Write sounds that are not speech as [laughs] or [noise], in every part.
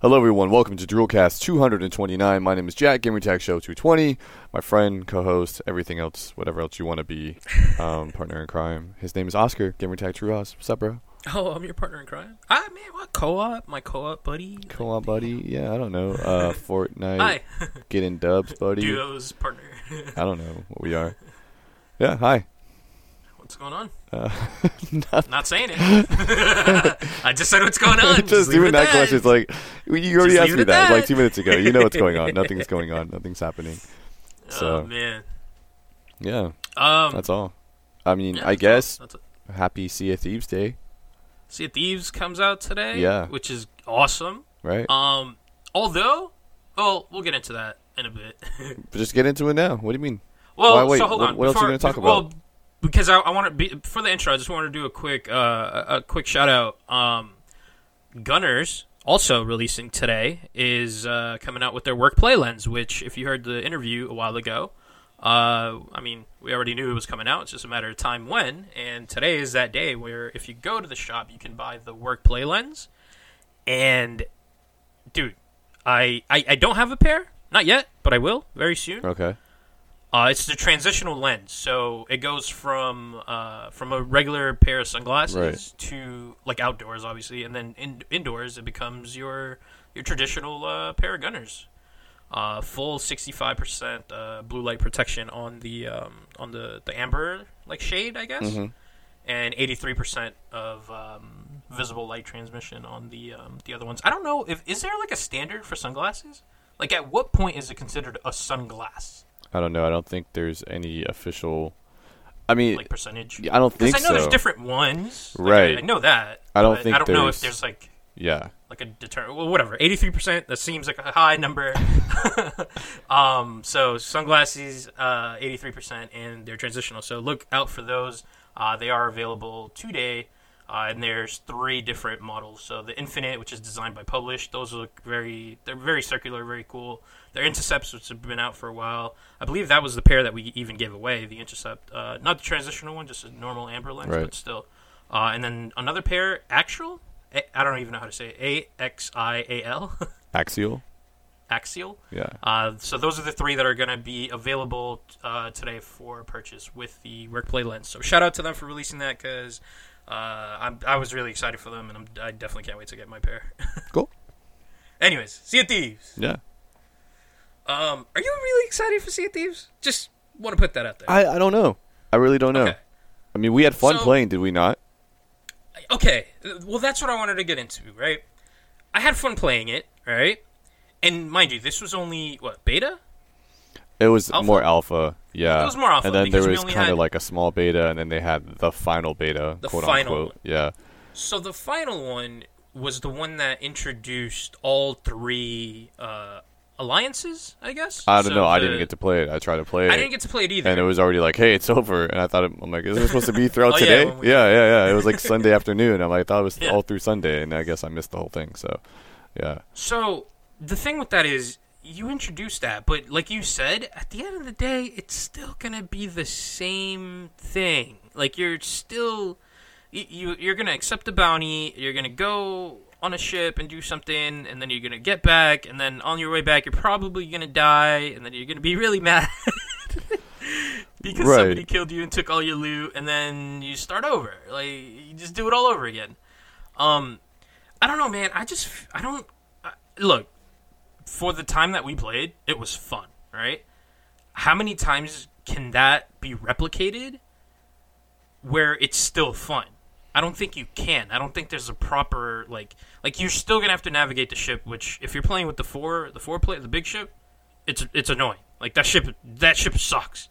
Hello, everyone. Welcome to Drillcast 229. My name is Jack, Gamertag Show 220. My friend, co-host, everything else, whatever else you want to be, [laughs] um, partner in crime. His name is Oscar, Gamertag True Ross. What's up, bro? Oh, I'm your partner in crime. Ah, man, what co-op? My co-op buddy. Co-op buddy? Yeah, I don't know. Uh, [laughs] Fortnite. Hi, Getting dubs, buddy. [laughs] duos partner. I don't know what we are. Yeah, hi. What's going on? Uh, [laughs] Not saying it. [laughs] I just said what's going on. just leave it even at that question is like, you already Just asked me it at that, like two minutes ago. You know what's going on. [laughs] Nothing's going on. Nothing's happening. So, oh man. yeah, Um. that's all. I mean, yeah, I guess all. happy Sea of Thieves Day, Sea of Thieves comes out today. Yeah. Which is awesome. right? Um. Although, well, we'll get into that in a bit. But just get into it now. What do you mean? Well, Why wait? so hold What- on. what else are you gonna talk Well, because I, I want to be for the intro. I just want to do a quick, uh, a quick shout out. Um, Gunnar's also releasing today is uh, coming out with their WorkPlay lens, which, if you heard the interview a while ago, uh, I mean, we already knew it was coming out. It's just a matter of time when. And today is that day where, if you go to the shop, you can buy the WorkPlay lens. And, dude, I, I I don't have a pair, not yet, but I will very soon. Okay. Uh, it's the transitional lens, so it goes from uh, from a regular pair of sunglasses Right. to like outdoors, obviously, and then in, indoors it becomes your your traditional uh, pair of Gunnars. Uh, full sixty five percent uh, blue light protection on the um, on the, the amber like shade, I guess, Mhm. and eighty three percent of um, visible light transmission on the um, the other ones. I don't know if is there like a standard for sunglasses. Like, at what point is it considered a sunglass? I don't know. I don't think there's any official. I mean, like percentage? I don't think Because I know so. there's different ones. Like, Right. I, I know that. I don't think I don't know if there's- like yeah. like a deter. Well, whatever. Eighty three percent. That seems like a high number. [laughs] um. So sunglasses, uh, eighty three percent, and they're transitional. So look out for those. Uh, they are available today. Uh, and there's three different models. So the Infinite, which is designed by Publish, those look very, they're very circular, very cool. Their Intercepts, which have been out for a while. I believe that was the pair that we even gave away, the Intercept. Uh, not the transitional one, just a normal amber lens, Right. but still. Uh, and then another pair, Actual. A- I don't even know how to say it. A X I A L. [laughs] Axial. Axial. Yeah. Uh, so those are the three that are going to be available uh, today for purchase with the WorkPlay lens. So shout out to them for releasing that because uh, I'm, I was really excited for them, and I'm, I definitely can't wait to get my pair. [laughs] Cool. Anyways, Sea of Thieves. Yeah. Um, are you really excited for Sea of Thieves? Just want to put that out there. I I don't know. I really don't know. Okay. I mean, we had fun So- playing, did we not? okay, well that's what I wanted to get into, right? I had fun playing it, right? And mind you, this was only what beta? It was Alpha? more alpha. Yeah. It was more And then there was kind of like a small beta, and then they had the final beta, The quote final unquote. one. Yeah. So the final one was the one that introduced all three uh, alliances, I guess. I don't So know. I didn't get to play it. I tried to play it. I didn't get to play it either. and it was already like, hey, it's over. And I thought, it, I'm like, isn't it supposed to be [laughs] throughout Oh, today? we- yeah, yeah, yeah. It was like Sunday [laughs] afternoon. I'm like, I thought it was Yeah. all through Sunday, and I guess I missed the whole thing. So, yeah. So the thing with that is, you introduced that, but like you said, at the end of the day, it's still gonna be the same thing. Like you're still, you, you you're gonna accept the bounty. You're gonna go on a ship and do something, and then you're gonna get back, and then on your way back, you're probably gonna die, and then you're gonna be [laughs] really mad. [laughs] because Right. somebody killed you and took all your loot, and then you start over. Like you just do it all over again. Um, I don't know, man. I just I don't I, look for the time that we played. It was fun, right? How many times can that be replicated where it's still fun? I don't think you can. I don't think there's a proper like like you're still gonna have to navigate the ship. Which if you're playing with the four the four play the big ship, it's it's annoying. Like that ship that ship sucks.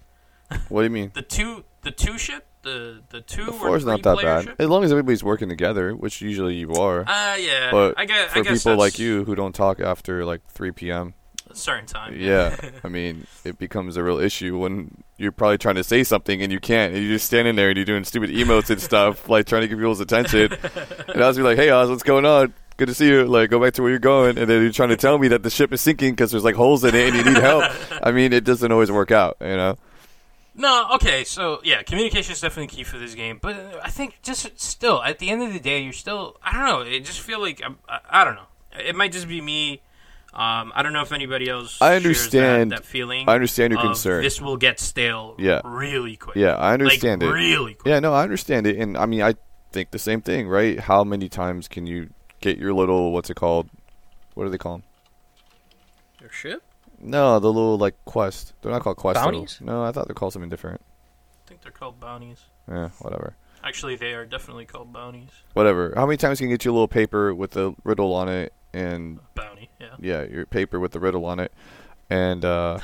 What do you mean? [laughs] The two the two ship the the two The or four is not that bad. ship? As long as everybody's working together, which usually you are. Uh yeah. but I guess for I guess people like you who don't talk after like 3 p.m., a certain time. yeah, [laughs] I mean, it becomes a real issue when you're probably trying to say something and you can't, and you're just standing there and you're doing stupid emotes and stuff, [laughs] like trying to get people's attention. [laughs] and I was be like, "Hey, Oz, what's going on? Good to see you. Like, go back to where you're going." And then you're trying to tell me that the ship is sinking because there's like holes in it and you need help. I mean, it doesn't always work out, you know. No, okay, so yeah, communication is definitely key for this game, but I think just still at the end of the day, you're still I don't know. It just feel like I'm, I, I don't know. It might just be me. Um, I don't know if anybody else. I understand- that, that feeling. I understand your of concern. This will get stale. Yeah. really quick. Yeah, I understand like, it. Really quick. Yeah, no, I understand it, and I mean, I think the same thing, right? How many times can you get your little what's it called? What do they call them? Your ship? No, the little like quest. They're not called quests. though. Bounties? No, I thought they're called something different. I think they're called bounties. Yeah, whatever. Actually, they are definitely called bounties. Whatever. How many times can you get your little paper with the riddle on it, and Bounty. Yeah. yeah, your paper with the riddle on it, and uh,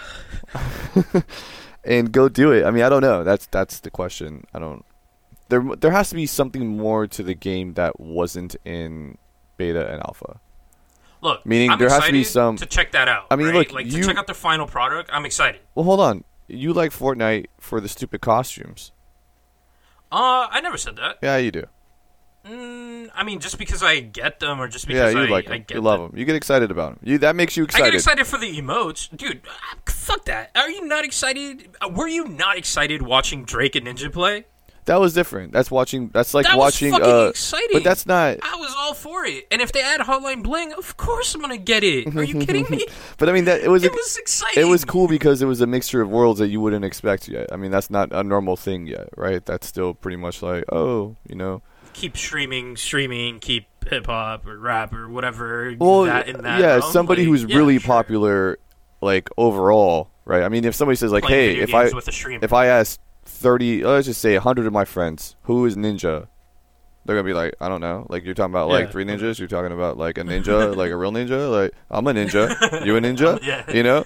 [laughs] and go do it. I mean, I don't know. That's that's the question. I don't. There there has to be something more to the game that wasn't in beta and alpha. Look, Meaning I'm there has to be some- to check that out. I mean, right? look, like you- to check out the final product. I'm excited. Well, hold on. You like Fortnite for the stupid costumes? Uh, I never said that. Yeah, you do. Mm, I mean, just because I get them, or just because Yeah, you I, like I them. get You love them. them. You get excited about them. You that makes you excited. I get excited for the emotes, dude. uh, Fuck that. Are you not excited? Uh, Were you not excited watching Drake and Ninja play? That was different. That's watching. That's like that watching. uh, exciting. But that's not. I was all for it. And if they add Hotline Bling, of course I'm gonna get it. Are you kidding me? [laughs] but I mean, that it was. It a, was exciting. It was cool because it was a mixture of worlds that you wouldn't expect yet. I mean, that's not a normal thing yet, right? That's still pretty much like, oh, you know. Keep streaming, streaming, keep hip hop or rap or whatever. Well, that that yeah, realm. somebody like, who's yeah, really sure. popular, like overall, right? I mean, if somebody says like, Playing "Hey, if I if I asked 30, let's just say 100 of my friends, who is ninja? They're gonna be like, I don't know. Like you're talking about like three ninjas. You're talking about like a ninja, like a real ninja. Like I'm a ninja. You a ninja? [laughs] yeah. You know.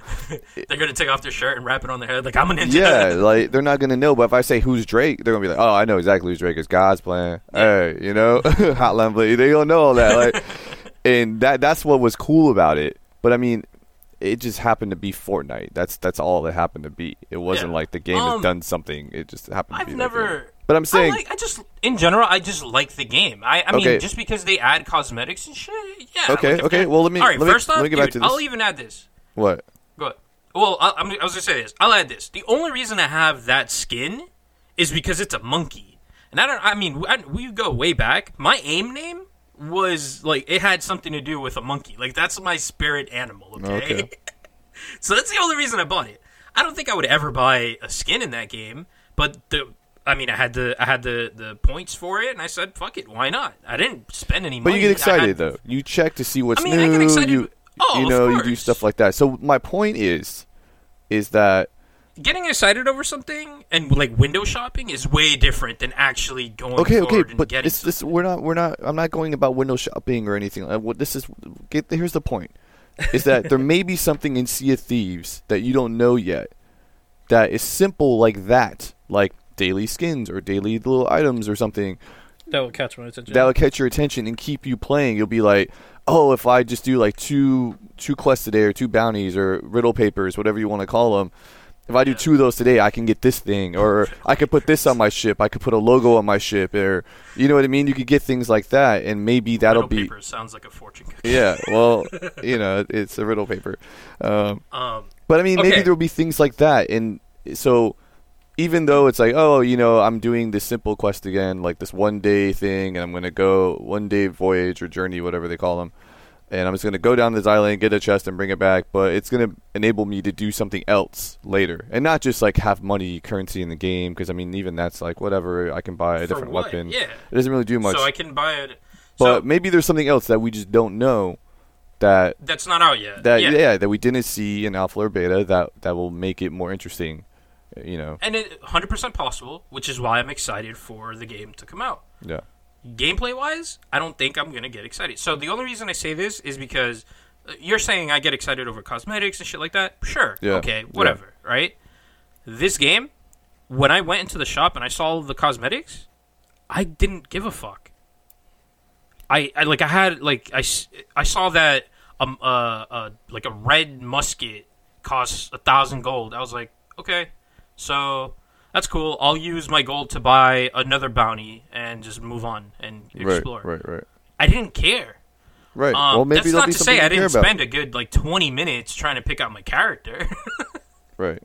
they're gonna take off their shirt and wrap it on their head. Like I'm a ninja. Yeah. [laughs] Like they're not gonna know. But if I say who's Drake, they're gonna be like, Oh, I know exactly who's Drake. It's God's plan. Yeah. Hey, you know, [laughs] Hot Bling. They don't know all that. Like, and that that's what was cool about it. But I mean, it just happened to be Fortnite. That's that's all it happened to be. It wasn't Yeah. like the game Um, has done something. It just happened to I've be. never. But I'm saying, I, like, I just, in general, I just like the game. I, I mean, just because they add cosmetics and shit, yeah. Okay, like, okay, well, let me- All right, let me- first off, me get back dude, to this. I'll even add this. what? Go ahead. Well, I, I'm, I was gonna say this. I'll add this. The only reason I have that skin is because it's a monkey, and I don't. I mean, I, we go way back. My aim name was like it had something to do with a monkey. Like that's my spirit animal. Okay. Okay. [laughs] so that's the only reason I bought it. I don't think I would ever buy a skin in that game, but the. I mean, I had the I had the, the points for it, and I said, "Fuck it, why not?" I didn't spend any money. But money. you get excited had- though. You check to see what's I mean, new. I get excited- You Oh, you know you do stuff like that. So my point is, is that getting excited over something and like window shopping is way different than actually going okay, okay, forward and but getting this this we're not we're not. I'm not going about window shopping or anything. Uh, What this is, get here's the point, is that there may be something in Sea of Thieves that you don't know yet, that is simple like that, like daily skins or daily little items or something that will catch my attention. that'll catch your attention and keep you playing. You'll be like, oh, if I just do like two two quests today or two bounties or riddle papers, whatever you want to call them. If I do two of those today, I can get this thing, or I could put this on my ship. I could put a logo on my ship, or you know what I mean. You could get things like that, and maybe that'll Riddle be paper sounds like a fortune cookie. yeah. Well, [laughs] you know, it's a riddle paper, um, Um, but I mean, maybe there will be things like that, and so even though it's like, oh, you know, I'm doing this simple quest again, like this one day thing, and I'm gonna go one day voyage or journey, whatever they call them, and I'm just gonna go down this island, get a chest, and bring it back. But it's gonna enable me to do something else later, and not just like have money currency in the game, because I mean, even that's like whatever. I can buy a For different what? weapon. Yeah. It doesn't really do much. so I can buy it. but so maybe there's something else that we just don't know that that's not out yet. that yeah. yeah. that we didn't see in alpha or beta that that will make it more interesting. You know, And it 100% possible, which is why I'm excited for the game to come out. yeah. Gameplay wise, I don't think I'm to get excited. So the only reason I say this is because uh, you're saying I get excited over cosmetics and shit like that. Sure. Yeah. Okay, whatever, right? This game, when I went into the shop and I saw the cosmetics, I didn't give a fuck. I, I like I had like I, I saw that um uh, uh like a red musket costs a thousand gold. I was like, okay, so that's cool. I'll use my gold to buy another bounty and just move on and explore. Right, right, right, I didn't care. right. Um, well, maybe that's not to say I didn't about. spend a good like twenty minutes trying to pick out my character. [laughs] Right.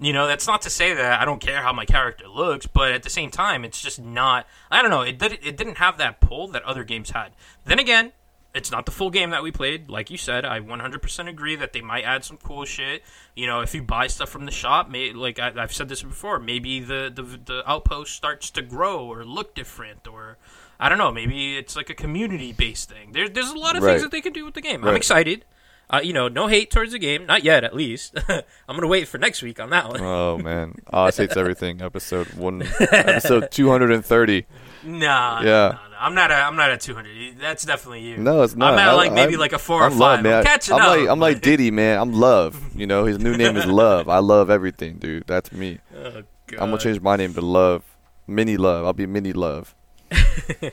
you know, that's not to say that I don't care how my character looks, but at the same time, it's just not. I don't know. It did. It didn't have that pull that other games had. Then again, it's not the full game that we played. Like you said, I 100% agree that they might add some cool shit. You know, if you buy stuff from the shop, may, like I, have said this before, maybe the, the the outpost starts to grow or look different, or I don't know, maybe it's like a community based thing. There's there's a lot of Right. things that they can do with the game. I'm excited. Uh, you know, no hate towards the game, not yet, at least. [laughs] I'm gonna wait for next week on that one. Oh man, Oz hates everything. [laughs] Episode one, episode two hundred and thirty. Nah, Yeah. nah, nah, I'm not. A, I'm not at 200. That's definitely you. No, it's not. I'm at like maybe I'm- like a four I'm or love, five. man. I'm catching I'm up. like I'm like Diddy, man. I'm love. You know, his new name is [laughs] Love. I love everything, dude. That's me. Oh, I'm gonna change my name to Love, Mini Love. I'll be Mini Love.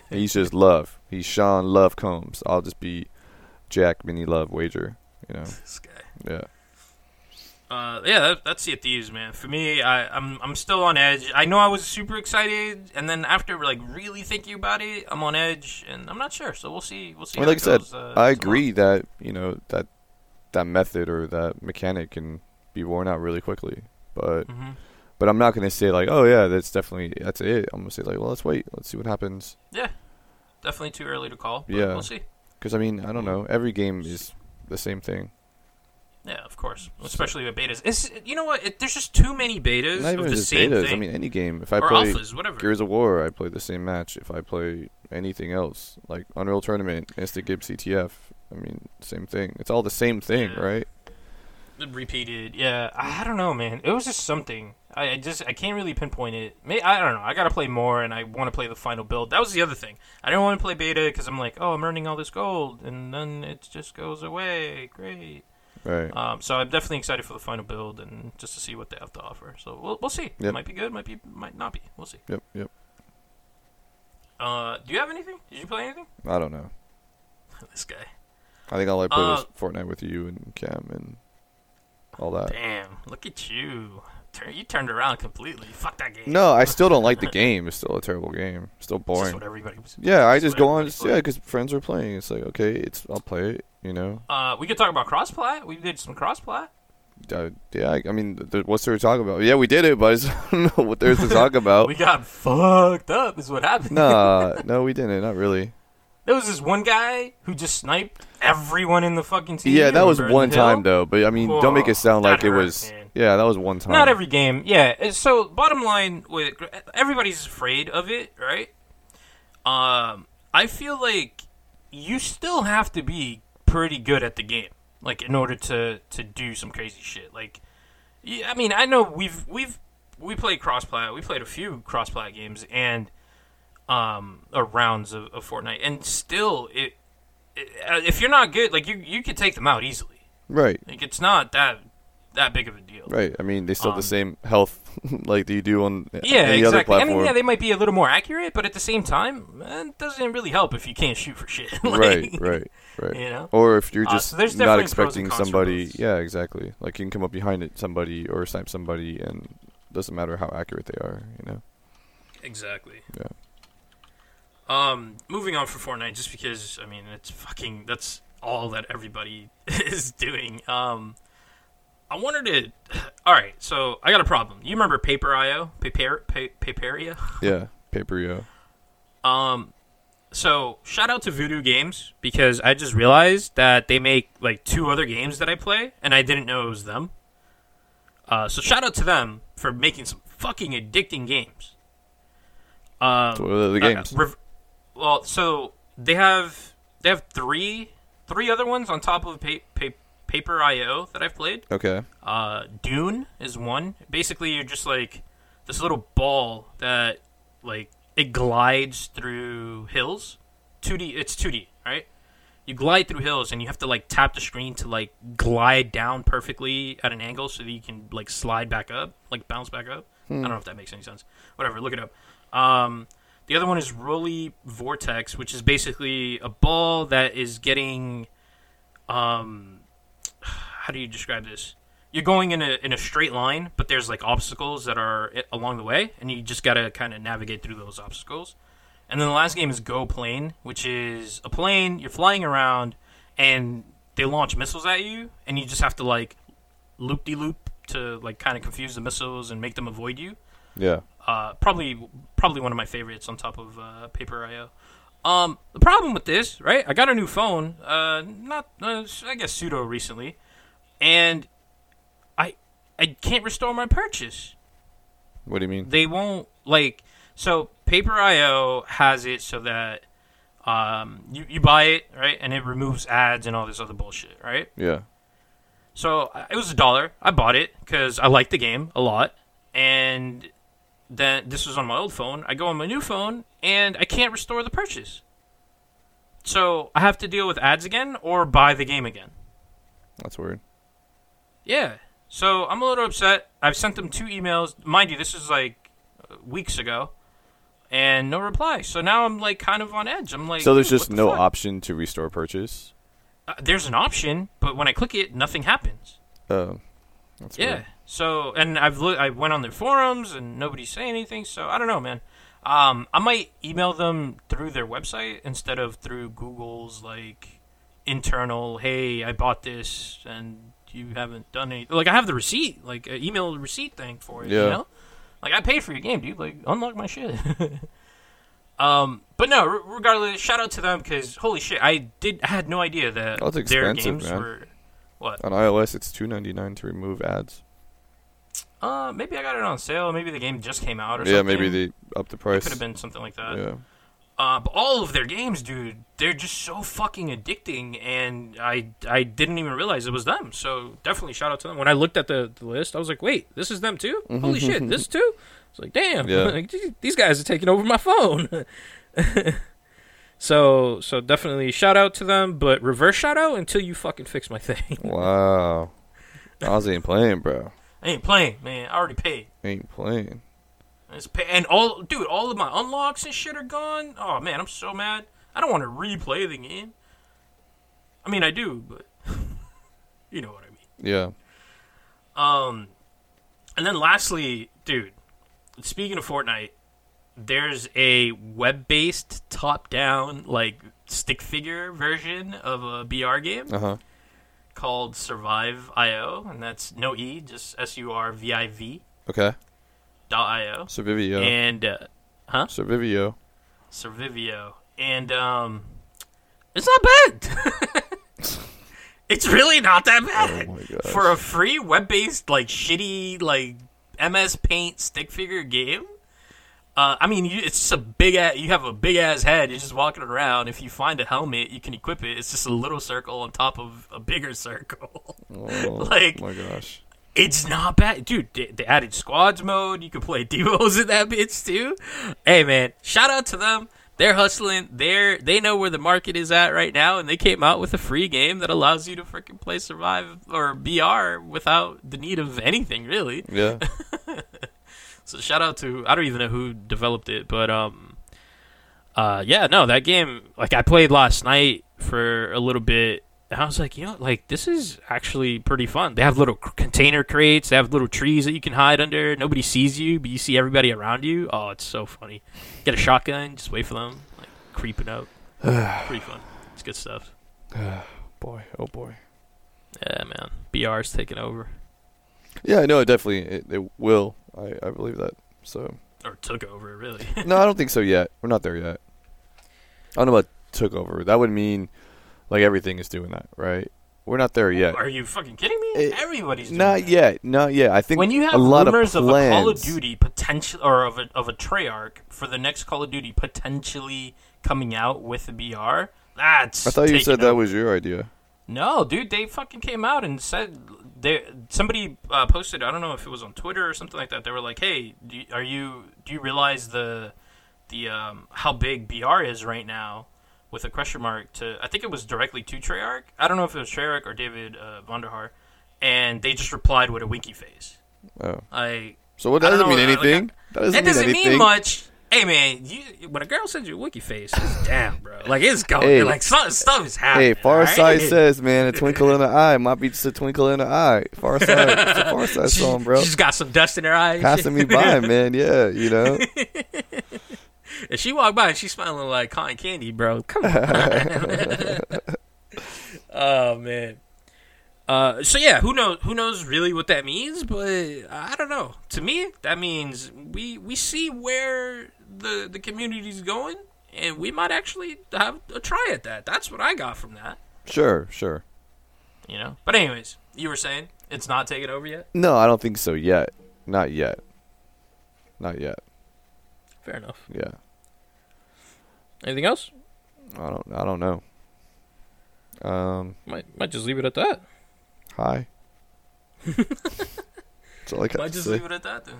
He's just Love. He's Sean Love Combs. I'll just be Jack Mini Love Wager. You know, [laughs] This guy. yeah. Uh, yeah, that, that's Sea of Thieves, man. For me, I, I'm I'm still on edge. I know I was super excited, and then after like really thinking about it, I'm on edge, and I'm not sure. So we'll see. We'll see. I mean, like I it said, goes, uh, I tomorrow. agree that you know that that method or that mechanic can be worn out really quickly, but Mhm. but I'm not gonna say like, oh yeah, that's definitely that's it. I'm gonna say like, well, let's wait, let's see what happens. Yeah, definitely too early to call. Yeah. we'll see. Because I mean, I don't know, every game is the same thing. Yeah, of course. Especially with betas. It's you know what? It, there's just too many betas Not of even the just same betas. thing. I mean, any game. If I or play alphas, whatever. Gears of War, I play the same match. If I play anything else, like Unreal Tournament, Instant Gibbs CTF, I mean, same thing. It's all the same thing, Yeah. right? Repeated. Yeah, I don't know, man. It was just something. I, I just I can't really pinpoint it. May I don't know. I gotta play more, and I want to play the final build. That was the other thing. I didn't want to play beta because I'm like, oh, I'm earning all this gold, and then it just goes away. Great. Right. Um, so I'm definitely excited for the final build and just to see what they have to offer. So we'll we'll see. It might be good. Might be might not be. We'll see. Yep. Yep. Uh, do you have anything? Did you play anything? I don't know. [laughs] this guy. I think all I played Uh, was Fortnite with you and Cam and all that. Damn, look at you. You turned around completely. Fuck that game. No, I still don't like the [laughs] game. It's still a terrible game. Still It's just boring. what everybody was. Yeah, I just go on. everybody Yeah, because friends are playing. It's like okay, it's I'll play it. You know. Uh, we could talk about crossplay. We did some crossplay. Uh, yeah, I, I mean, th- what's there to talk about? Yeah, we did it, but I just [laughs] don't know what there's to talk [laughs] about. We got fucked up. Is what happened. nah, no, we didn't. Not really. There was this one guy who just sniped everyone in the fucking team. Yeah, that was one hill? time though. But I mean, don't make it sound like it hurt, was. man. Yeah, that was one time. Not every game. Yeah. uh, So bottom line, with everybody's afraid of it, right? Um, I feel like you still have to be pretty good at the game, like in order to to do some crazy shit. Like, yeah, I mean, I know we've we've we played crossplay. We played a few crossplay games and um or rounds of, of Fortnite, and still it, it uh, if you're not good, like you you could take them out easily. Right, Like it's not that that big of a deal. right. I mean, they still have Um, the same health [laughs] like you do on Yeah, any exactly. other I platform. mean, yeah, they might be a little more accurate, but at the same time, it doesn't really help if you can't shoot for shit. [laughs] Like, right, right, right. You know, Or if you're Uh, just so there's not definitely pros and expecting somebody, yeah, exactly. Like you can come up behind it, somebody or snipe somebody, and doesn't matter how accurate they are. You know. exactly. Yeah. Um, moving on for Fortnite, just because I mean it's fucking that's all that everybody [laughs] is doing. Um, I wanted to. [sighs] All right, so I got a problem. You remember Paper.io, Paper, pa- Paperia? [laughs] Yeah, Paperio. Um, so shout out to Voodoo Games because I just realized that they make like two other games that I play, and I didn't know it was them. Uh, so shout out to them for making some fucking addicting games. Um, So what are the uh, games? Well, so they have they have three three other ones on top of pa- pa- Paper IO that I've played. okay. Uh, Dune is one. Basically, you're just like this little ball that like it glides through hills. 2D. It's 2D, right? You glide through hills, and you have to like tap the screen to like glide down perfectly at an angle so that you can like slide back up, like bounce back up. I don't know if that makes any sense. Whatever, look it up. Um, the other one is Rolly Vortex, which is basically a ball that is getting um how do you describe this? You're going in a in a straight line, but there's like obstacles that are along the way, and you just gotta kind of navigate through those obstacles. And then the last game is Go Plane, which is a plane you're flying around, and they launch missiles at you, and you just have to like loop de loop to like kind of confuse the missiles and make them avoid you. Yeah. Uh, probably probably one of my favorites on top of uh, Paper IO. Um, the problem with this, right? I got a new phone, uh, not uh, I guess pseudo recently, and I I can't restore my purchase. What do you mean? They won't like so Paper.io has it so that um you you buy it right and it removes ads and all this other bullshit, right? Yeah. So it was a dollar. I bought it because I liked the game a lot, and then this was on my old phone. I go on my new phone, and I can't restore the purchase. So I have to deal with ads again or buy the game again. That's weird. Yeah. So I'm a little upset. I've sent them two emails. Mind you, this is like weeks ago, and no reply. So now I'm like kind of on edge. I'm like, So there's just the no fuck?" option to restore purchase. Uh, there's an option, but when I click it, nothing happens. Oh, that's Yeah. weird. So, and I've look, I went on their forums and nobody's saying anything. So I don't know, man. Um, I might email them through their website instead of through Google's like internal. Hey, I bought this and you haven't done any. Like I have the receipt, like an email receipt thing for it. You Yeah. know, like I paid for your game, dude. Like unlock my shit. [laughs] um, but no, re- regardless, shout out to them because holy shit, I did I had no idea that their games man. were. What? On iOS, it's two ninety nine to remove ads. Uh, maybe I got it on sale. Maybe the game just came out or something. Yeah, something. maybe they up the It price. could have been something like that. Yeah. Uh, but all of their games, dude, they're just so fucking addicting, and I I didn't even realize it was them. So definitely shout out to them. When I looked at the, the list, I was like, wait, this is them too? Holy shit, this too? It's like, damn, Yeah. [laughs] like, these guys are taking over my phone. [laughs] so so definitely shout out to them, but reverse shout out until you fucking fix my thing. [laughs] Wow. Oz ain't playing, bro. I ain't playing, man. I already paid. Ain't playing. It's pay- and all, dude, all of my unlocks and shit are gone. Oh man, I'm so mad. I don't want to replay the game. I mean, I do, but [laughs] you know what I mean. Yeah. Um, and then lastly, dude, speaking of Fortnite, there's a web-based top-down like stick figure version of a BR game Uh huh. Called Survive IO, and that's no e, just S U R V I V Okay. dot io. Survivio. And uh, huh? Survivio. Survivio, and um, it's not bad. [laughs] it's really not that Oh bad my gosh. for a free web-based like shitty like MS Paint stick figure game. Uh, I mean, you, it's just a big ass. You have a big ass head. You're just walking around. If you find a helmet, you can equip it. It's just a little circle on top of a bigger circle. [laughs] Oh like- my gosh. It's not bad, dude. They, they added squads mode. You can play [laughs] duos in that bitch too. Hey man, shout out to them. They're hustling. They're they know where the market is at right now, and they came out with a free game that allows you to freaking play Survive or BR without the need of anything really. Yeah. [laughs] So shout out to I don't even know who developed it, but um, uh, yeah, no, that game like I played last night for a little bit. And I was like, you know, like this is actually pretty fun. They have little c- container crates. They have little trees that you can hide under. Nobody sees you, but you see everybody around you. Oh, it's so funny. Get a shotgun, just wait for them, like creeping out. [sighs] pretty fun. It's good stuff. [sighs] boy. Oh boy. Yeah, man. BR's taking over Yeah, I know. It definitely it, it will. I I believe that. So or took over, really. [laughs] no, I don't think so yet. We're not there yet. I don't know about took over. That would mean like everything is doing that, right? We're not there yet. Are you fucking kidding me? Eh, Everybody's doing Not that. yet. Not yet. I think when you have a lot rumors of, of, plans, a Call of Duty potential or of a of a Treyarch for the next Call of Duty potentially coming out with a BR, that's I thought you said that was your idea. no, dude. They fucking came out and said they somebody uh, posted. I don't know if it was on Twitter or something like that. They were like, "Hey, do you, are you do you realize the the um, how big BR is right now?" With a question mark to, I think it was directly to Treyarch. I don't know if it was Treyarch or David uh, Vonderhaar, and they just replied with a winky face. Oh, I so what doesn't mean know, like, anything? that doesn't it mean doesn't anything. mean much. Hey man, you, when a girl sends you a wiki face, it's [laughs] damn, bro. Like it's going, Hey. like some stuff is happening. Hey, Pharcyde says, man, a twinkle in the eye might be just a twinkle in the eye. Pharcyde, it's a [laughs] Pharcyde She- song, bro. She's got some dust in her eyes. Passing me by, [laughs] man. Yeah, you know. and she walked by and she's smiling like cotton candy, bro. Come on. oh man. Uh, so yeah, who knows? Who knows really what that means? But I don't know. To me, that means we we see where the the community's going, and we might actually have a try at that. That's what I got from that. Sure, sure. You know. But anyways, you were saying it's not taken over yet. No, I don't think so yet. Not yet. Not yet. Fair enough. Yeah. Anything else? I don't. I don't know. Um. Might might just leave it at that. Hi. [laughs] That's all I got Might just say. leave it at that then.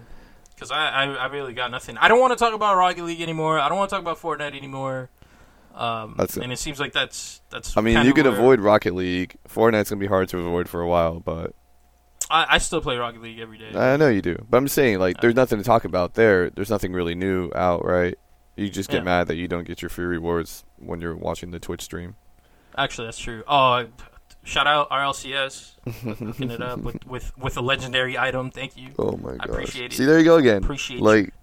Because I, I, I really got nothing. I don't want to talk about Rocket League anymore. I don't want to talk about Fortnite anymore. Um, That's it. and it seems like that's that's. I mean, you could where- avoid Rocket League. Fortnite's gonna be hard to avoid for a while, but I, I still play Rocket League every day. I know you do. But I'm saying, like, there's nothing to talk about there. There's nothing really new out, right? You just get Yeah. mad that you don't get your free rewards when you're watching the Twitch stream. Actually, that's true. Oh, shout out RLCS hooking it up with, with with a legendary item. Thank you. Oh my I gosh! appreciate it. See, there you go again. Appreciate you. like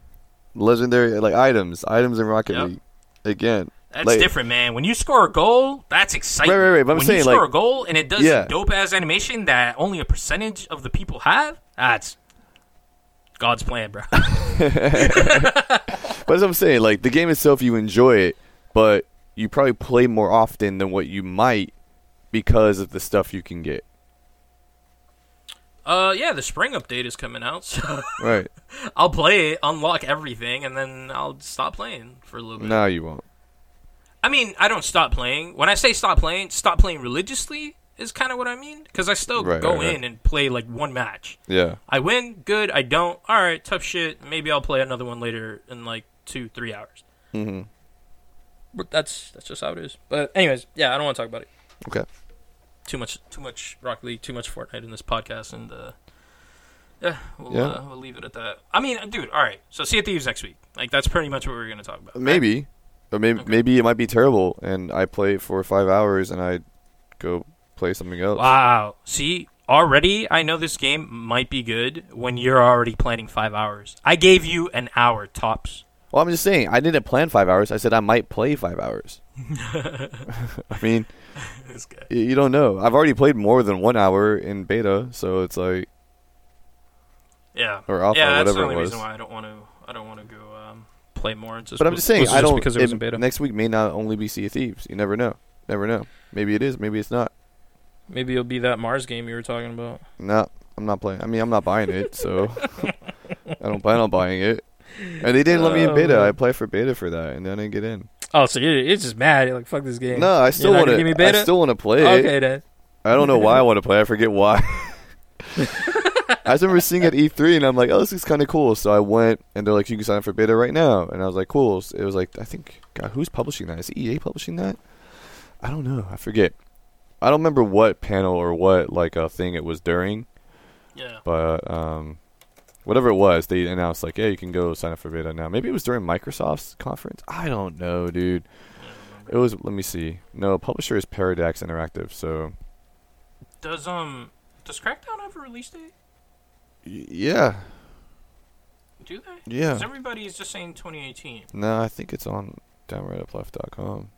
legendary, like items, items in Rocket Yep. League. Again, That's like- different, man. When you score a goal, that's exciting. Right, right, right, but I'm when saying, you score like- a goal and it does Yeah. dope ass animation that only a percentage of the people have, that's God's plan, bro. [laughs] But as I'm saying, like the game itself, you enjoy it, but you probably play more often than what you might because of the stuff you can get. uh, yeah, the spring update is coming out, [laughs] so Right? [laughs] I'll play it, unlock everything, and then I'll stop playing for a little bit. no, you won't. I mean, I don't stop playing. When I say stop playing, stop playing religiously is kind of what I mean. Because I still Right, go right, right. in and play like one match. Yeah. I win, good. I don't, all right, tough shit. Maybe I'll play another one later in like two, three hours. Mm-hmm. But that's that's just how it is. But anyways, yeah, I don't want to talk about it. Okay. Too much, too much Rocket League, too much Fortnite in this podcast, and uh, yeah, we'll Yeah. Uh, we'll leave it at that. I mean, dude, all right. So Sea of Thieves next week. Like that's pretty much what we're gonna talk about. right? Maybe, but maybe Okay. maybe it might be terrible, and I play for five hours, and I go play something else. Wow. See, already I know this game might be good when you're already planning five hours. I gave you an hour tops. Well, I'm just saying, I didn't plan five hours. I said I might play five hours. [laughs] I mean, this guy. y- you don't know. I've already played more than one hour in beta, so it's like, Yeah. Or alpha, yeah, that's whatever the it only was. reason why I don't want to. I don't want to go um, play more. Just but I'm just saying, I don't. because it was in beta. Next week may not only be Sea of Thieves. You never know. Never know. Maybe it is. Maybe it's not. Maybe it'll be that Mars game you were talking about. No, I'm not playing. I mean, I'm not buying it, so [laughs] I don't plan on buying it. And they didn't let me in Oh, beta. I applied for beta for that, and then I didn't get in. Oh, so you're, you're just mad? You're like, fuck this game. No, I still want gonna to. give me beta? I still want to play it. Okay then. I don't know why I want to play. I forget why. [laughs] I remember seeing it at E3, and I'm like, "Oh, this is kind of cool." So I went, and they're like, "You can sign up for beta right now," and I was like, "Cool." So it was like, I think, God, who's publishing that? Is EA publishing that? I don't know. I forget. I don't remember what panel or what like uh, thing it was during, Yeah. but um, whatever it was, they announced like, "Yeah, you can go sign up for beta now." Maybe it was during Microsoft's conference. I don't know, dude. It was. Let me see. No, publisher is Paradox Interactive. So Does um does Crackdown have a release date? y- yeah, Do they? yeah. 'Cause everybody is just saying 2018. No, I think it's on downrightupleft.com.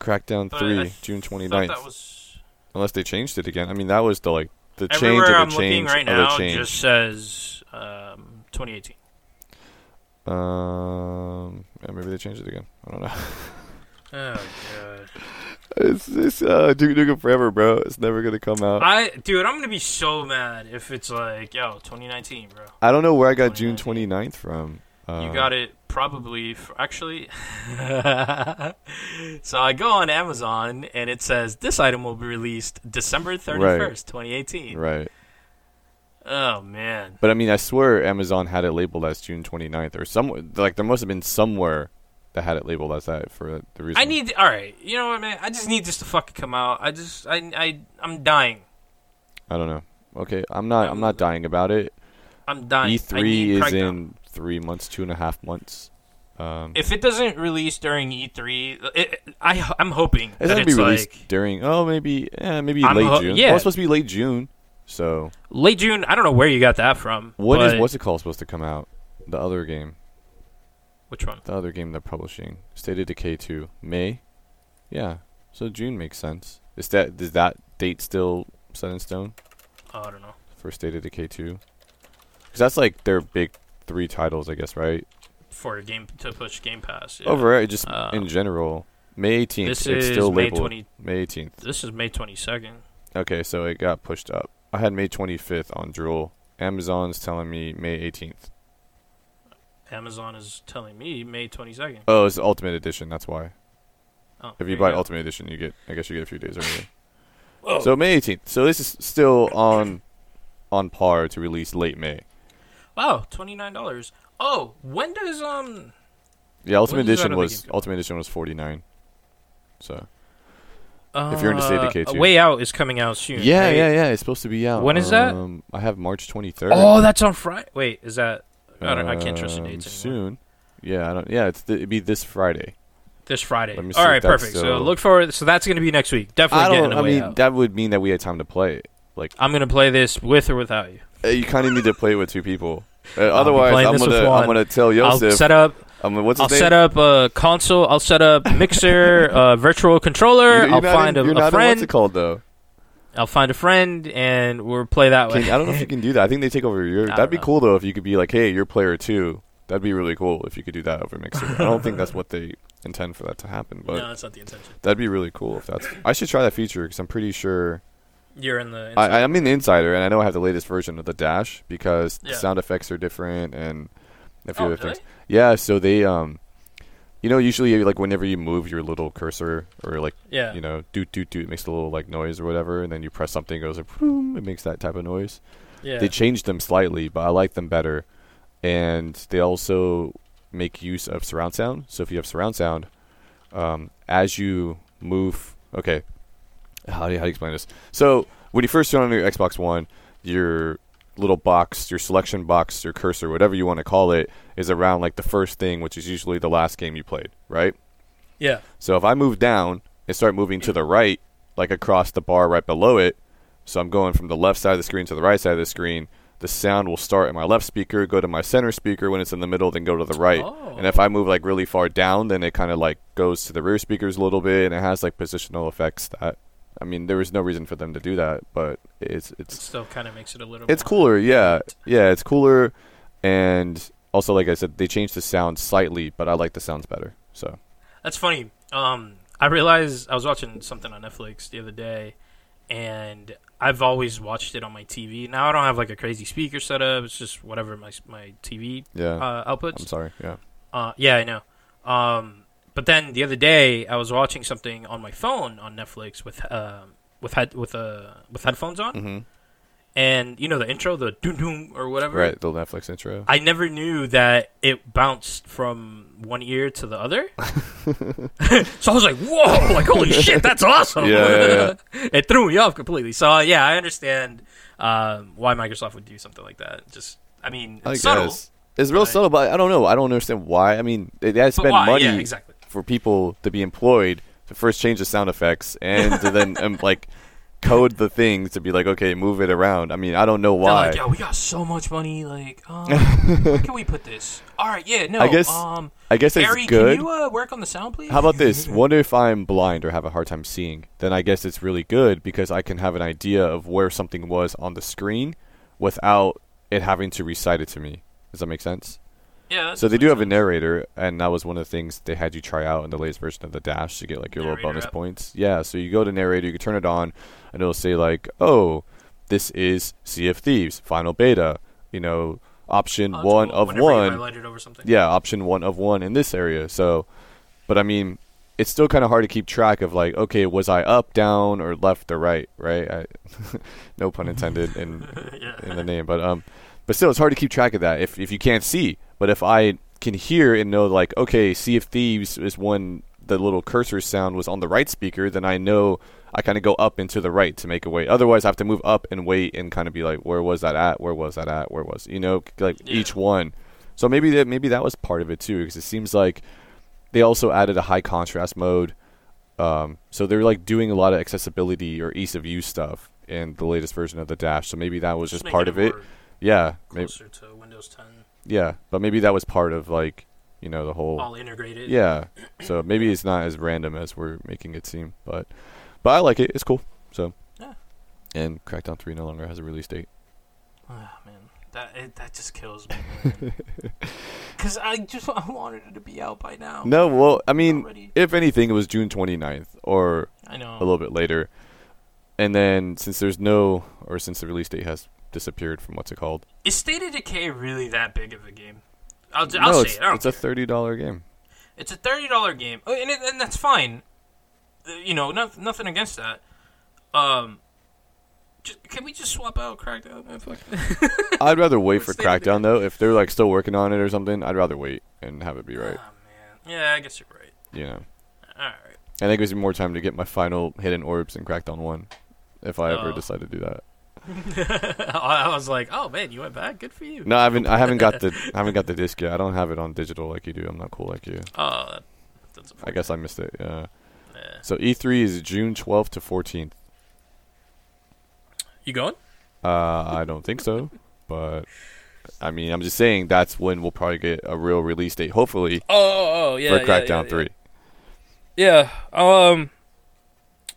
Crackdown But 3, I June thought 29th. that was Unless they changed it again. I mean, that was the like the change everywhere of I'm the looking change right of now the change. just says um 2018. Um, yeah, maybe they changed it again. I don't know. [laughs] Oh god. it's it's uh Duke Nukem Forever, bro. It's never gonna come out. I, I dude, I'm gonna be so mad if it's like, yo, 2019, bro. I don't know where I got June 29th from. Uh, You got it probably actually. [laughs] so I go on Amazon and it says this item will be released December 31st, 2018. right. Oh man. But I mean, I swear Amazon had it labeled as June 29th or somewhere. Like there must have been somewhere that had it labeled as that for the reason. I need all right. You know what, man? I just need this to fucking come out. I just I I I'm dying. I don't know. Okay, I'm not. I'm not dying about it. I'm dying. I E3 need is in three months, two and a half months. Um, If it doesn't release during E3, it, I I'm hoping it's gonna be released like during. Oh, maybe. Eh, maybe I'm late ho- June. yeah. Well, it's supposed to be late June. So late June. I don't know where you got that from. What is what's it called supposed to come out? The other game. which one? The other game they're publishing. State of Decay 2. May. Yeah. So June makes sense. Is that is that date still set in stone Oh, I don't know. for State of Decay 2? Because that's like their big three titles, I guess, right? for a game to push Game Pass. Yeah. Overall, just Uh, in general, May 18th. This it's is still May labeled 20 May 18th. This is May twenty second. Okay, so it got pushed up. I had May 25th on Drool. Amazon's telling me May 18th. Amazon is telling me May twenty second. Oh, it's the Ultimate Edition. That's why. Oh, If you buy go. Ultimate Edition, you get. I guess you get a few days earlier. So May 18th. So this is still on on par to release late May. Wow, twenty nine dollars. Oh, when does um? Yeah, Ultimate Edition was? Ultimate Edition was 49. So Uh, you're into State Decay too. Way Out is coming out soon. yeah, right? yeah, yeah. It's supposed to be out. When is that? Um, I have March 23rd. Oh, that's on Friday. Wait, is that? I, don't, I can't trust the Um, dates anymore. Soon. Yeah, I don't. Yeah, it's th- it'd be this Friday. This Friday. Let me see All if right, perfect. So look forward. So that's gonna be next week. Definitely I getting don't. I mean, Out. that would mean that we had time to play it. Like, I'm gonna play this with or without you. Uh, you kind of need to play with two people. Uh, otherwise, I'm gonna. I'm gonna tell I'll set up. I'm gonna- what's I'll name? set up a console. I'll set up [laughs] mixer, uh, virtual controller. You're- you're I'll not find in, a, you're a not in what's it called though? I'll find a friend, and we'll play that Can, way. I don't know if you can do that. I think they take over your. [laughs] I That'd be know. cool though if you could be like, hey, you're player two. That'd be really cool if you could do that over Mixer. I don't think that's [laughs] what they intend for that to happen, but no, that's not the intention. that'd be really cool if that's. I should try that feature because I'm pretty sure. You're in the. I, I'm in the insider and I know I have the latest version of the Dash because the sound effects are different and a few oh, other things. Yeah, so they um, you know, usually like whenever you move your little cursor or like Yeah. you know, doot doot doot, it makes a little like noise or whatever, and then you press something, it goes like, boom, it makes that type of noise. yeah. They changed them slightly, but I like them better. And they also make use of surround sound. So if you have surround sound, um, as you move, okay, how do you, how do you explain this? So when you first turn on your Xbox One, your little box, your selection box, your cursor, whatever you want to call it, is around like the first thing, which is usually the last game you played, right? yeah. So if I move down and start moving to the right, like across the bar right below it, so I'm going from the left side of the screen to the right side of the screen, the sound will start in my left speaker, go to my center speaker when it's in the middle, then go to the right. Oh. And if oh. I move like really far down, then it kind of like goes to the rear speakers a little bit, and it has like positional effects that. I mean, there was no reason for them to do that, but it's It it's still kind of makes it a little. it's cooler, yeah, yeah, it's cooler, and also like I said, they changed the sound slightly, but I like the sounds better. So That's funny. Um, I realized I was watching something on Netflix the other day, and I've always watched it on my TV. Now I don't have like a crazy speaker setup. It's just whatever my my TV yeah, uh, outputs. I'm sorry, yeah. Uh, yeah, I know. Um, but then the other day, I was watching something on my phone on Netflix with um with head with uh with headphones on, hmm and you know the intro, the doom doom or whatever. Right, the Netflix intro. I never knew that it bounced from one ear to the other. [laughs] [laughs] so I was like, "Whoa! Like, holy [laughs] shit, that's awesome!" Yeah, yeah, it threw me off completely. So uh, yeah, I understand um, why Microsoft would do something like that. Just, I mean, I it's subtle. guess it's real but- subtle, but I don't know. I don't understand why. I mean, they, they spend why? money Yeah, exactly. For people to be employed to first change the sound effects and to then um, [laughs] like code the things to be like, okay, move it around. I mean, I don't know They're why. like, yo, we got so much money. Like, um, [laughs] where can we put this? All right, yeah, no. I guess um, I guess it's good. can you uh, work on the sound, please? How about this? [laughs] What if I'm blind or have a hard time seeing? Then I guess it's really good because I can have an idea of where something was on the screen without it having to recite it to me. Does that make sense? Yeah. So they do have a narrator, and that was one of the things they had you try out in the latest version of the Dash to get like your little bonus app. points. Yeah, so you go to narrator, you can turn it on, and it'll say like, "Oh, this is Sea of Thieves Final Beta." You know, option Oh, one cool. of Whenever one. You highlight over something. Yeah, option one of one in this area. So, but I mean, it's still kind of hard to keep track of like, okay, was I up, down, or left or right? Right? I, [laughs] no pun intended in [laughs] yeah. in the name, but um, but still, it's hard to keep track of that if if you can't see. But if I can hear and know like, okay, Sea of Thieves is when the little cursor sound was on the right speaker, then I know I kind of go up and to the right to make a way. Otherwise, I have to move up and wait and kind of be like, where was that at? Where was that at? Where was you know like Yeah. each one. So maybe that maybe that was part of it too, because it seems like they also added a high contrast mode. Um, so they're like doing a lot of accessibility or ease of use stuff in the latest version of the Dash. So maybe that was just making part of it. Yeah, maybe, Closer to Windows 10, yeah, but maybe that was part of like you know the whole all integrated. yeah. So maybe it's not as random as we're making it seem, but but I like it. It's cool. So Yeah. and Crackdown Three no longer has a release date. Ah, man, that it, that just kills me. Because [laughs] I just I wanted it to be out by now. No, well, I mean, Already. if anything, it was June 29th or I know. a little bit later. And then since there's no, or since the release date has disappeared from what's it called? Is State of Decay really that big of a game? I'll, I'll no, say it's, it. I don't it's a thirty dollar game. It's a thirty dollar game, Oh, and, it, and that's fine. Uh, You know, no, nothing against that. Um, just, can we just swap out Crackdown? [laughs] I'd rather wait for stay with the Crackdown though. If they're like still working on it or something, I'd rather wait and have it be right. Oh man, yeah, I guess you're right. You know, All right. I think it gives me more time to get my final hidden orbs in Crackdown one, if I ever Oh. decide to do that. [laughs] I was like, oh man, you went back. Good for you. No, I haven't. I haven't got the. I haven't got the disc yet. I don't have it on digital like you do. I'm not cool like you. Oh, that. I guess I missed it. Yeah. Yeah. So E3 is June 12th to 14th. You going? Uh, I don't think so, but I mean, I'm just saying that's when we'll probably get a real release date, hopefully, Oh, oh, oh yeah. for Crackdown 3. Yeah. Um.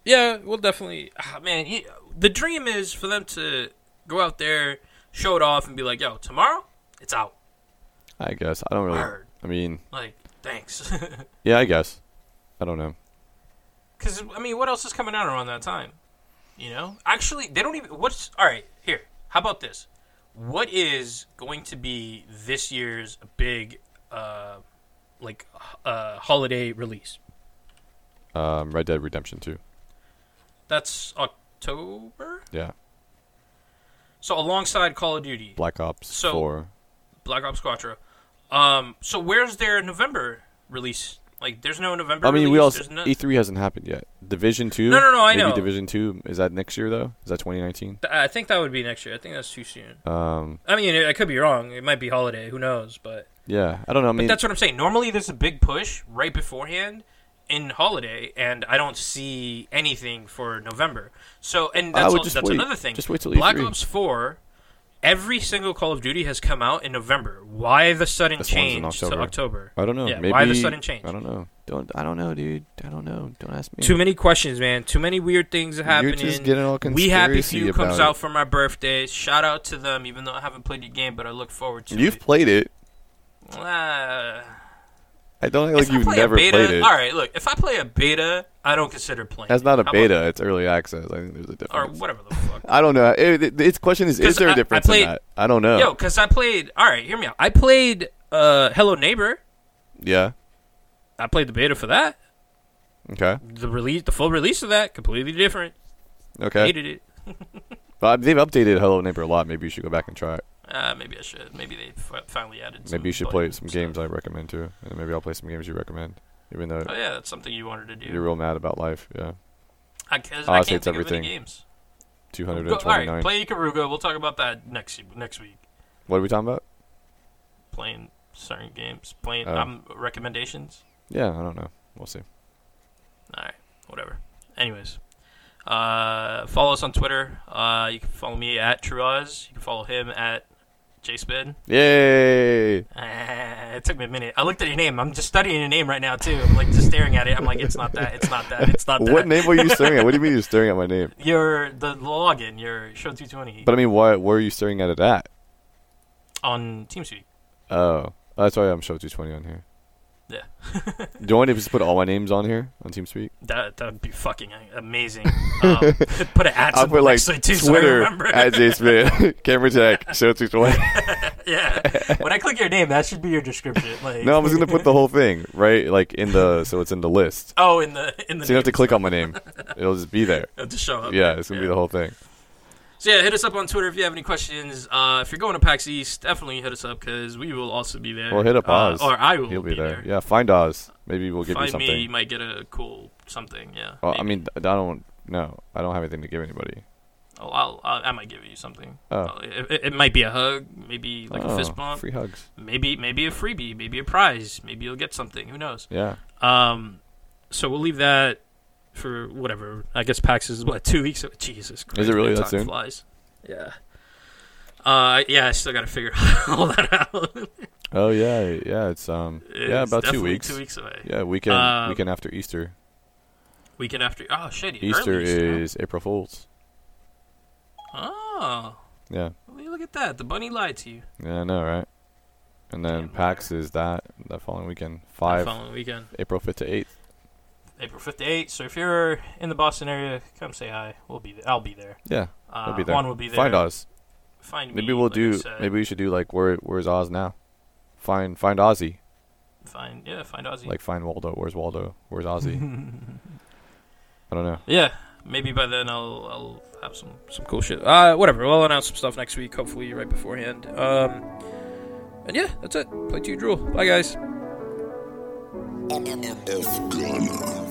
Yeah, we'll definitely. ah, man, y- the dream is for them to go out there, show it off, and be like, "Yo, tomorrow it's out." I guess I don't really. Word. I mean, Like, thanks. [laughs] yeah, I guess. I don't know. Because I mean, what else is coming out around that time? You know, actually, they don't even. What's all right? Here, how about this? What is going to be this year's big, uh, like, uh, holiday release? Um, Red Dead Redemption 2. That's October. Yeah. So alongside Call of Duty, Black Ops So- 4. Black Ops Quattro. Um, so where's their November release? Like, there's no November. I mean, we also no, E3 hasn't happened yet. Division 2. No, no, no, I maybe know. Division 2 is that next year though? Is that 2019? I think that would be next year. I think that's too soon. Um, I mean, I could be wrong. It might be holiday. Who knows? But yeah, I don't know. I mean, that's what I'm saying. Normally, there's a big push right beforehand in holiday, and I don't see anything for November. So, and that's that's wait. another thing. Just wait till Black E3. Ops Four. Every single Call of Duty has come out in November. Why the sudden This change to October. October? I don't know. Yeah, Maybe why the sudden change? I don't know. Don't I don't know, dude. I don't know. Don't ask me. Too many questions, man. Too many weird things are happening. You're just getting all we Happy Few comes about out for my birthday. Shout out to them, even though I haven't played the game, but I look forward to You've it. played it. Ah. I don't think like If you've never beta, played it. All right, look. If I play a beta, I don't consider playing. That's not a beta. It's early access. I think there's a difference. or whatever the fuck. [laughs] I don't know. It, it, its question is: Is there a difference played- in that? I don't know. Yo, because I played. All right, hear me out. I played uh, Hello Neighbor. Yeah. I played the beta for that. Okay. The release, the full release of that, completely different. Okay. Hated it. [laughs] But they've updated Hello Neighbor a lot. Maybe you should go back and try it. Uh, maybe I should. Maybe they f- finally added. Some Maybe you should play some stuff. games I recommend too, and maybe I'll play some games you recommend. Even though Oh yeah, that's something you wanted to do. you're real mad about life. Yeah. I, cause Oh, I it's- can't think everything. of any games. Two hundred and all right, play Ikaruga. We'll talk about that next next week. What are we talking about? Playing certain games. Playing Oh. um, recommendations. Yeah, I don't know. We'll see. All right, whatever. Anyways, uh, follow us on Twitter. Uh, you can follow me at TrueOz. You can follow him at JSpid. Yay! Uh, it took me a minute. I looked at your name. I'm just studying your name right now too. I'm like just staring at it. I'm like, it's not that. It's not that. It's not that. What name were you staring at? What do you mean you're staring at my name? [laughs] Your the login. Your show 220 But I mean, why? Where are you staring at it at? on TeamSpeak. Oh, that's why I'm show 220 on here. Yeah. Do you want me to just put all my names on here on TeamSpeak? That that would be fucking amazing. [laughs] Um, put an ad I'll put like next to it too, so I Twitter at J Smith, [laughs] Camera Tech, [laughs] show 220. yeah. When I click your name, that should be your description. Like, No, I'm just gonna put the whole thing right, like in the so it's in the list. Oh, in the in the. So you don't have to click on my name; it'll just be there. It'll just show up. Yeah, it's gonna be the whole thing. So yeah, hit us up on Twitter if you have any questions. Uh, if you're going to PAX East, definitely hit us up because we will also be there. Well, hit up Uh, Oz. or I will He'll be, there. there. Yeah, find Oz. Maybe we'll give Find you something. me, you might get a cool something. Yeah. well, I mean, I don't. No, I don't have anything to give anybody. Oh, I'll, I'll, I might give you something. Oh. Uh, It, it, it might be a hug, maybe like a Oh, fist bump, Free hugs. maybe maybe a freebie, maybe a prize, maybe you'll get something. Who knows? Yeah. Um, so we'll leave that for whatever. I guess PAX is what two weeks. Jesus Christ! Is it really that soon? Flies. Yeah. Uh, yeah, I still got to figure [laughs] all that out. Oh yeah, yeah. It's um. yeah, about two weeks. Two weeks away. Yeah, weekend. Um, weekend after Easter. Weekend after. Oh shit! Easter Easter, is April Fools. Oh, Yeah. well, look at that. The bunny lied to you. Yeah, I know, right? And then Damn, PAX is that the following weekend, The five following weekend, April fifth to eighth. April 5th to 8th. So if you're in the Boston area, come say hi. We'll be there. I'll be there. Yeah, Uh, we'll be there. Juan will be there. Find Oz. Find Maybe me, we'll like do. Maybe we should do like where Where's Oz now? Find Find Ozzy. Find yeah, find Ozzy. Like find Waldo. Where's Waldo? Where's Ozzy? [laughs] I don't know. yeah, maybe by then I'll I'll have some some cool shit. Uh, whatever. We'll announce some stuff next week. Hopefully right beforehand. Um, and yeah, that's it. Play two drool. Bye guys. F Ghana.